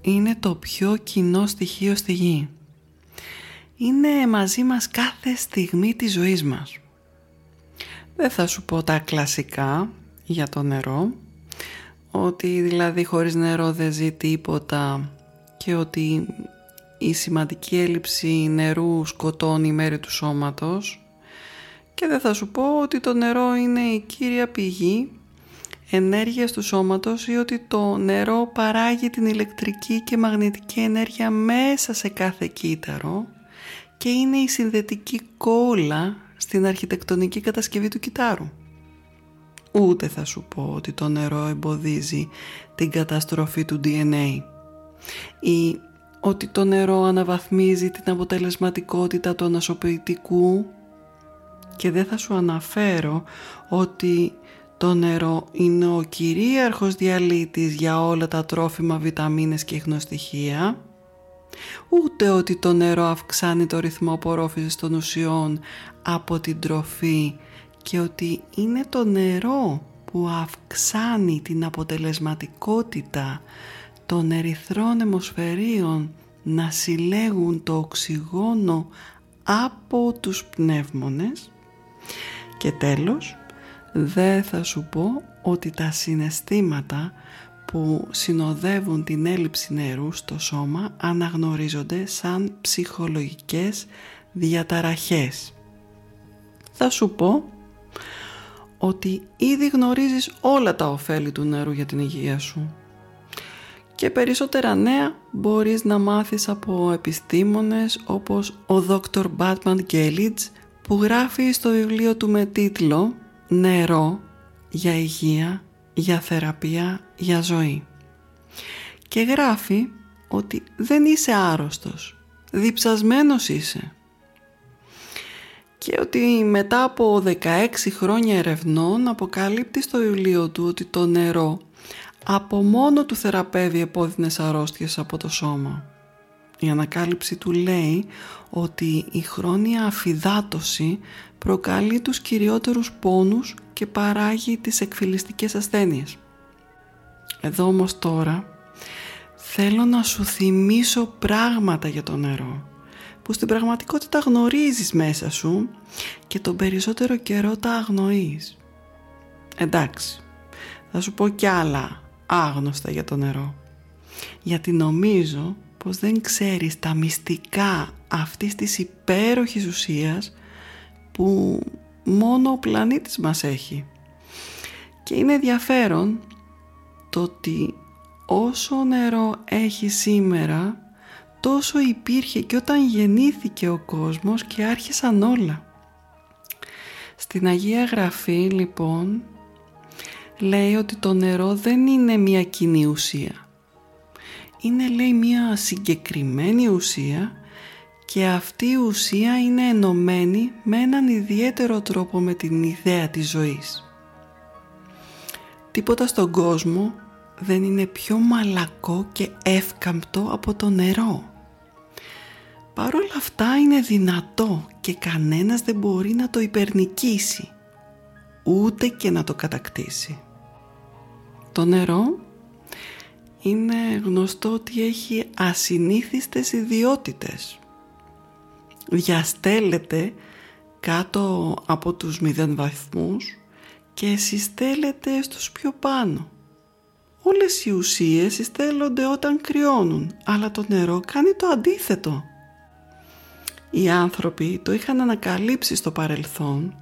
είναι το πιο κοινό στοιχείο στη γη. Είναι μαζί μας κάθε στιγμή της ζωής μας. Δεν θα σου πω τα κλασικά για το νερό, ότι δηλαδή χωρίς νερό δεν ζει τίποτα και ότι η σημαντική έλλειψη νερού σκοτώνει μέρη του σώματος και δεν θα σου πω ότι το νερό είναι η κύρια πηγή ενέργειας του σώματος ή ότι το νερό παράγει την ηλεκτρική και μαγνητική ενέργεια μέσα σε κάθε κύτταρο και είναι η συνδετική κόλλα στην αρχιτεκτονική κατασκευή του κυτάρου. Ούτε θα σου πω ότι το νερό εμποδίζει την καταστροφή του DNA ή ότι το νερό αναβαθμίζει την αποτελεσματικότητα του ανασωπητικού και δεν θα σου αναφέρω ότι το νερό είναι ο κυρίαρχος διαλύτης για όλα τα τρόφιμα, βιταμίνες και χνοστοιχεία ούτε ότι το νερό αυξάνει το ρυθμό απορρόφησης των ουσιών από την τροφή και ότι είναι το νερό που αυξάνει την αποτελεσματικότητα των ερυθρών αιμοσφαιρίων να συλλέγουν το οξυγόνο από τους πνεύμονες. Και τέλος δεν θα σου πω ότι τα συναισθήματα που συνοδεύουν την έλλειψη νερού στο σώμα αναγνωρίζονται σαν ψυχολογικές διαταραχές. Θα σου πω ότι ήδη γνωρίζεις όλα τα ωφέλη του νερού για την υγεία σου. Και περισσότερα νέα μπορείς να μάθεις από επιστήμονες όπως ο Dr. Batman Gellidge που γράφει στο βιβλίο του με τίτλο «Νερό για υγεία, για θεραπεία, για ζωή». Και γράφει ότι δεν είσαι άρρωστος, διψασμένος είσαι και ότι μετά από 16 χρόνια ερευνών αποκαλύπτει στο βιβλίο του ότι το νερό από μόνο του θεραπεύει επώδυνες αρρώστιες από το σώμα. Η ανακάλυψη του λέει ότι η χρόνια αφυδάτωση προκαλεί τους κυριότερους πόνους και παράγει τις εκφυλιστικές ασθένειες. Εδώ όμως τώρα θέλω να σου θυμίσω πράγματα για το νερό που στην πραγματικότητα γνωρίζεις μέσα σου και τον περισσότερο καιρό τα αγνοείς. Εντάξει, θα σου πω κι άλλα άγνωστα για το νερό. Γιατί νομίζω πως δεν ξέρεις τα μυστικά αυτής της υπέροχης ουσίας που μόνο ο πλανήτης μας έχει. Και είναι ενδιαφέρον το ότι όσο νερό έχει σήμερα τόσο υπήρχε και όταν γεννήθηκε ο κόσμος και άρχισαν όλα. Στην Αγία Γραφή λοιπόν λέει ότι το νερό δεν είναι μια κοινή ουσία. Είναι λέει μια συγκεκριμένη ουσία και αυτή η ουσία είναι ενωμένη με έναν ιδιαίτερο τρόπο με την ιδέα της ζωής. Τίποτα στον κόσμο δεν είναι πιο μαλακό και εύκαμπτο από το νερό. Παρ' όλα αυτά είναι δυνατό και κανένας δεν μπορεί να το υπερνικήσει. ούτε και να το κατακτήσει. Το νερό είναι γνωστό ότι έχει ασυνήθιστες ιδιότητες. Διαστέλλεται κάτω από τους μηδέν βαθμούς και συστέλλεται στους πιο πάνω. Όλες οι ουσίες συστέλλονται όταν κρυώνουν, αλλά το νερό κάνει το αντίθετο. Οι άνθρωποι το είχαν ανακαλύψει στο παρελθόν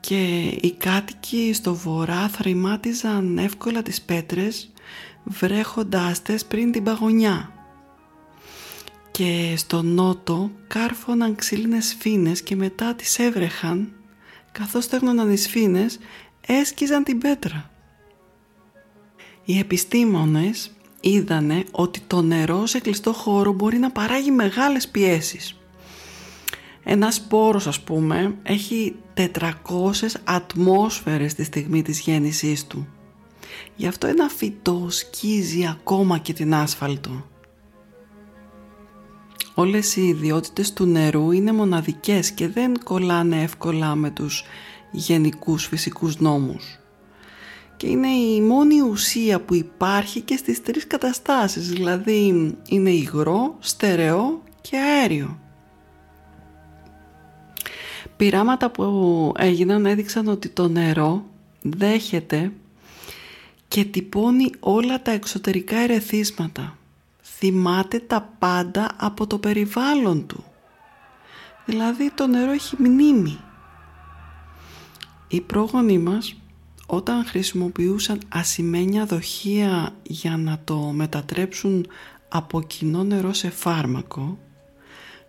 και οι κάτοικοι στο βορρά θρημάτιζαν εύκολα τις πέτρες βρέχοντάς τες πριν την παγωνιά. Και στο νότο κάρφωναν ξύλινες φίνες και μετά τις έβρεχαν καθώς στέγνωναν οι σφήνες έσκιζαν την πέτρα. Οι επιστήμονες είδανε ότι το νερό σε κλειστό χώρο μπορεί να παράγει μεγάλες πιέσεις. Ένας σπόρος ας πούμε έχει 400 ατμόσφαιρες τη στιγμή της γέννησής του. Γι' αυτό ένα φυτό σκίζει ακόμα και την άσφαλτο. Όλες οι ιδιότητες του νερού είναι μοναδικές και δεν κολλάνε εύκολα με τους γενικούς φυσικούς νόμους. Και είναι η μόνη ουσία που υπάρχει και στις τρεις καταστάσεις, δηλαδή είναι υγρό, στερεό και αέριο. Πειράματα που έγιναν έδειξαν ότι το νερό δέχεται και τυπώνει όλα τα εξωτερικά ερεθίσματα. Θυμάται τα πάντα από το περιβάλλον του. Δηλαδή το νερό έχει μνήμη. Οι πρόγονοί μας όταν χρησιμοποιούσαν ασημένια δοχεία για να το μετατρέψουν από κοινό νερό σε φάρμακο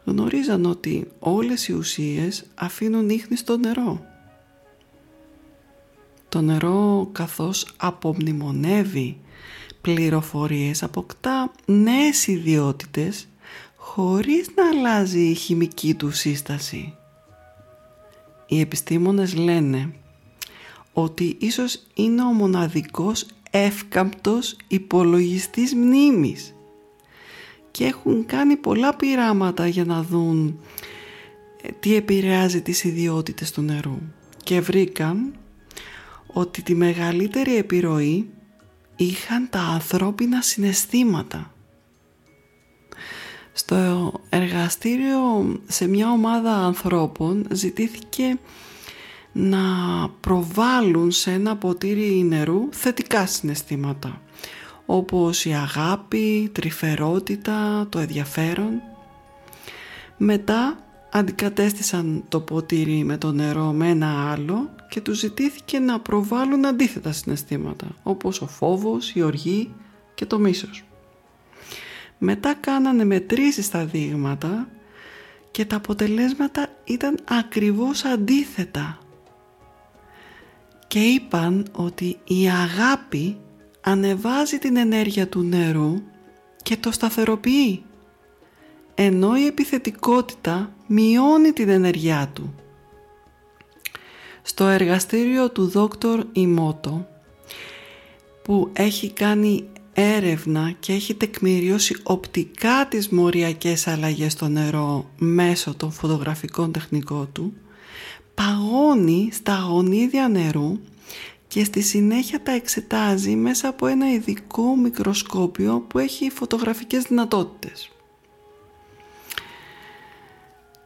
γνωρίζαν ότι όλες οι ουσίες αφήνουν ίχνη στο νερό. Το νερό καθώς απομνημονεύει πληροφορίες αποκτά νέες ιδιότητες χωρίς να αλλάζει η χημική του σύσταση. Οι επιστήμονες λένε ότι ίσως είναι ο μοναδικός εύκαμπτος υπολογιστής μνήμης και έχουν κάνει πολλά πειράματα για να δουν ε, τι επηρεάζει τις ιδιότητες του νερού και βρήκαν ότι τη μεγαλύτερη επιρροή είχαν τα ανθρώπινα συναισθήματα. Στο εργαστήριο σε μια ομάδα ανθρώπων ζητήθηκε να προβάλλουν σε ένα ποτήρι νερού θετικά συναισθήματα όπως η αγάπη, η τρυφερότητα, το ενδιαφέρον. Μετά αντικατέστησαν το ποτήρι με το νερό με ένα άλλο και τους ζητήθηκε να προβάλλουν αντίθετα συναισθήματα όπως ο φόβος, η οργή και το μίσος. Μετά κάνανε μετρήσεις στα δείγματα και τα αποτελέσματα ήταν ακριβώς αντίθετα. Και είπαν ότι η αγάπη ανεβάζει την ενέργεια του νερού και το σταθεροποιεί ενώ η επιθετικότητα μειώνει την ενέργειά του. Στο εργαστήριο του δόκτωρ Ιμότο που έχει κάνει έρευνα και έχει τεκμηριώσει οπτικά τις μοριακές αλλαγές στο νερό μέσω των φωτογραφικών τεχνικών του παγώνει στα γονίδια νερού και στη συνέχεια τα εξετάζει μέσα από ένα ειδικό μικροσκόπιο που έχει φωτογραφικές δυνατότητες.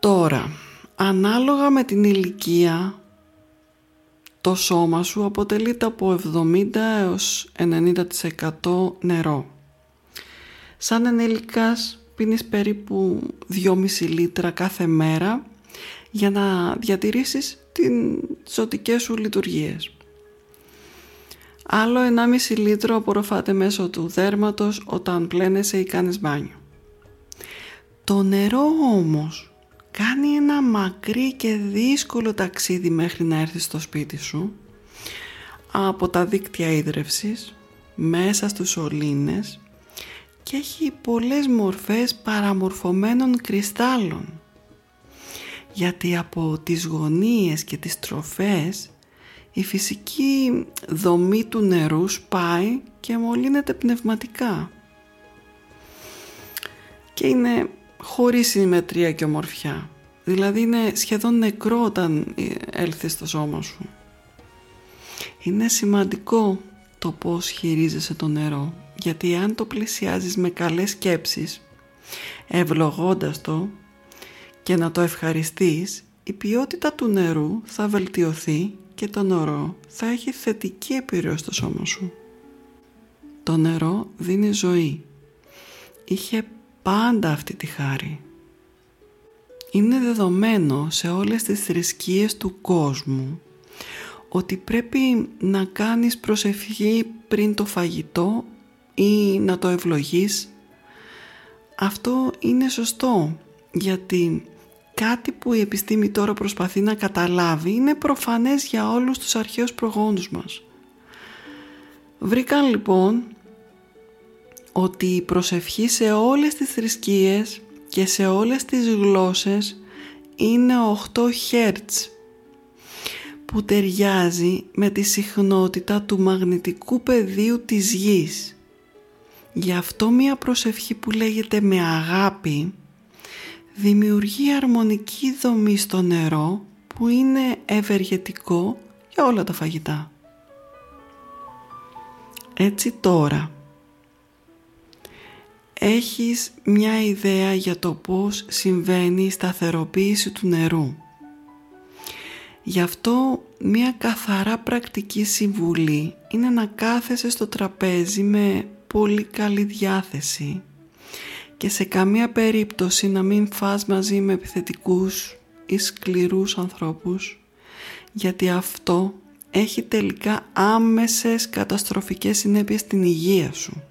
Τώρα, ανάλογα με την ηλικία, το σώμα σου αποτελείται από 70 έως 90% νερό. Σαν ενήλικας πίνεις περίπου 2,5 λίτρα κάθε μέρα για να διατηρήσεις την ζωτικές σου λειτουργίες. Άλλο 1,5 λίτρο απορροφάται μέσω του δέρματος όταν πλένεσαι ή κάνεις μπάνιο. Το νερό όμως κάνει ένα μακρύ και δύσκολο ταξίδι μέχρι να έρθει στο σπίτι σου από τα δίκτυα ίδρευσης μέσα στους ολίνες και έχει πολλές μορφές παραμορφωμένων κρυστάλλων. Γιατί από τις γωνίες και τις τροφές η φυσική δομή του νερού σπάει και μολύνεται πνευματικά. Και είναι χωρίς συμμετρία και ομορφιά δηλαδή είναι σχεδόν νεκρό όταν έλθεις στο σώμα σου Είναι σημαντικό το πώς χειρίζεσαι το νερό γιατί αν το πλησιάζεις με καλές σκέψεις ευλογώντας το και να το ευχαριστείς η ποιότητα του νερού θα βελτιωθεί και το νερό θα έχει θετική επιρροή στο σώμα σου. Το νερό δίνει ζωή. Είχε πάντα αυτή τη χάρη. Είναι δεδομένο σε όλες τις θρησκείες του κόσμου ότι πρέπει να κάνεις προσευχή πριν το φαγητό ή να το ευλογείς. Αυτό είναι σωστό γιατί κάτι που η επιστήμη τώρα προσπαθεί να καταλάβει είναι προφανές για όλους τους αρχαίους προγόνους μας. Βρήκαν λοιπόν ότι η προσευχή σε όλες τις θρησκείες και σε όλες τις γλώσσες είναι 8 Hz που ταιριάζει με τη συχνότητα του μαγνητικού πεδίου της γης. Γι' αυτό μία προσευχή που λέγεται με αγάπη δημιουργεί αρμονική δομή στο νερό που είναι ευεργετικό για όλα τα φαγητά. Έτσι τώρα έχεις μια ιδέα για το πώς συμβαίνει η σταθεροποίηση του νερού. Γι' αυτό μια καθαρά πρακτική συμβουλή είναι να κάθεσαι στο τραπέζι με πολύ καλή διάθεση και σε καμία περίπτωση να μην φας μαζί με επιθετικούς ή σκληρούς ανθρώπους γιατί αυτό έχει τελικά άμεσες καταστροφικές συνέπειες στην υγεία σου.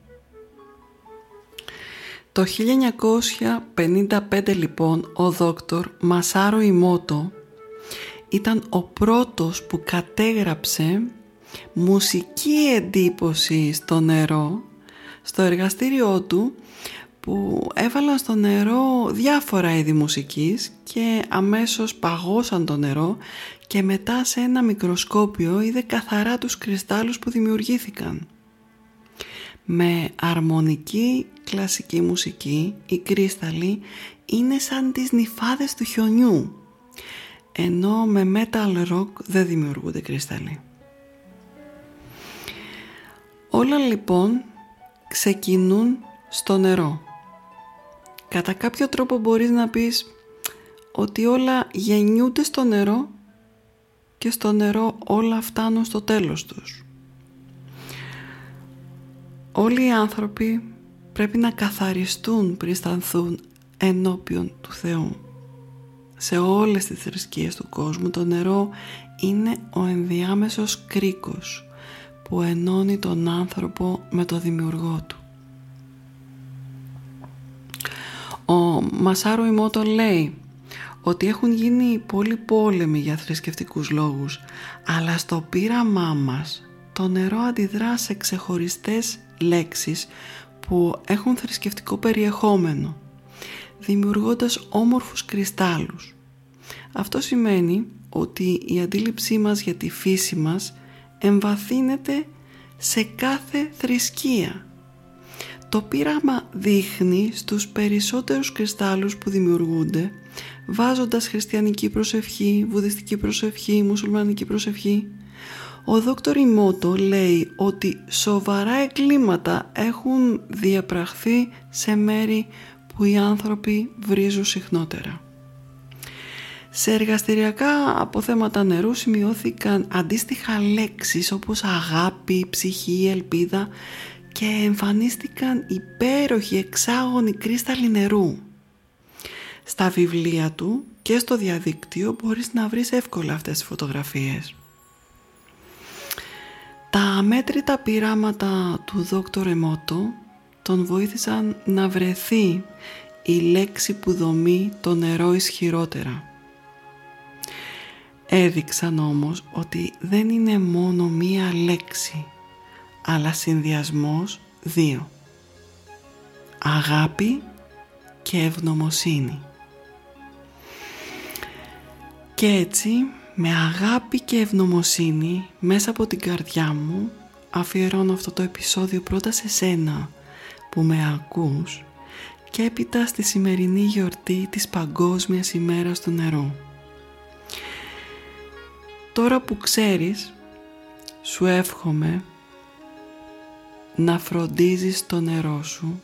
Το 1955 λοιπόν ο δόκτωρ Μασάρο Ιμότο ήταν ο πρώτος που κατέγραψε μουσική εντύπωση στο νερό στο εργαστήριό του που έβαλαν στο νερό διάφορα είδη μουσικής και αμέσως παγώσαν το νερό και μετά σε ένα μικροσκόπιο είδε καθαρά τους κρυστάλλους που δημιουργήθηκαν. Με αρμονική κλασική μουσική οι κρύσταλλοι είναι σαν τις νυφάδες του χιονιού ενώ με metal rock δεν δημιουργούνται κρύσταλλοι. Όλα λοιπόν ξεκινούν στο νερό. Κατά κάποιο τρόπο μπορείς να πεις ότι όλα γεννιούνται στο νερό και στο νερό όλα φτάνουν στο τέλος τους. Όλοι οι άνθρωποι πρέπει να καθαριστούν πριν σταθούν ενώπιον του Θεού. Σε όλες τις θρησκείες του κόσμου το νερό είναι ο ενδιάμεσος κρίκος που ενώνει τον άνθρωπο με το δημιουργό του. Ο Μασάρο Ιμότο λέει ότι έχουν γίνει πολλοί πόλεμοι για θρησκευτικούς λόγους αλλά στο πείραμά μας το νερό αντιδρά σε ξεχωριστές λέξεις που έχουν θρησκευτικό περιεχόμενο δημιουργώντας όμορφους κρυστάλλους. Αυτό σημαίνει ότι η αντίληψή μας για τη φύση μας εμβαθύνεται σε κάθε θρησκεία. Το πείραμα δείχνει στους περισσότερους κρυστάλλους που δημιουργούνται βάζοντας χριστιανική προσευχή, βουδιστική προσευχή, μουσουλμανική προσευχή. Ο δόκτωρ Ιμότο λέει ότι σοβαρά εγκλήματα έχουν διαπραχθεί σε μέρη που οι άνθρωποι βρίζουν συχνότερα. Σε εργαστηριακά αποθέματα νερού σημειώθηκαν αντίστοιχα λέξεις όπως αγάπη, ψυχή, ελπίδα και εμφανίστηκαν υπέροχοι εξάγωνοι κρίσταλοι νερού. Στα βιβλία του και στο διαδίκτυο μπορείς να βρεις εύκολα αυτές τις φωτογραφίες. Τα αμέτρητα πειράματα του δόκτωρ Εμότο τον βοήθησαν να βρεθεί η λέξη που δομεί το νερό ισχυρότερα. Έδειξαν όμως ότι δεν είναι μόνο μία λέξη, αλλά συνδυασμός δύο. Αγάπη και ευγνωμοσύνη. Και έτσι, με αγάπη και ευγνωμοσύνη, μέσα από την καρδιά μου, αφιερώνω αυτό το επεισόδιο πρώτα σε σένα, που με ακούς και έπειτα στη σημερινή γιορτή της Παγκόσμιας ημέρας του νερού. Τώρα που ξέρεις Σου εύχομαι να φροντίζεις το νερό σου,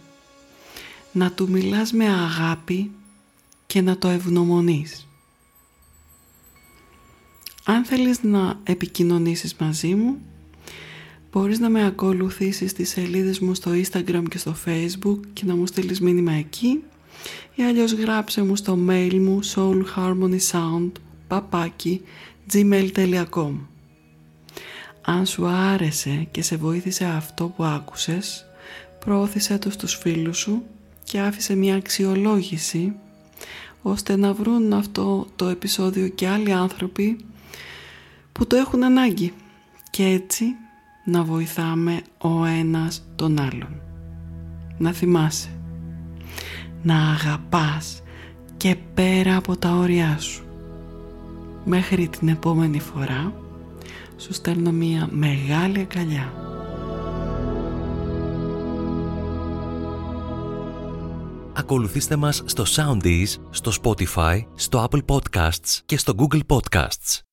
να του μιλάς με αγάπη και να το ευγνωμονείς. Αν θέλεις να επικοινωνήσεις μαζί μου, μπορείς να με ακολουθήσεις στις σελίδες μου στο Instagram και στο Facebook και να μου στείλεις μήνυμα εκεί ή αλλιώς γράψε μου στο mail μου soulharmonysound gmail.com Αν σου άρεσε και σε βοήθησε αυτό που άκουσες, προώθησε το στους φίλους σου και άφησε μια αξιολόγηση ώστε να βρουν αυτό το επεισόδιο και άλλοι άνθρωποι που το έχουν ανάγκη και έτσι να βοηθάμε ο ένας τον άλλον. Να θυμάσαι, να αγαπάς και πέρα από τα όρια σου. Μέχρι την επόμενη φορά σου στέλνω μία μεγάλη αγκαλιά. Ακολουθήστε μας στο Soundees, στο Spotify, στο Apple Podcasts και στο Google Podcasts.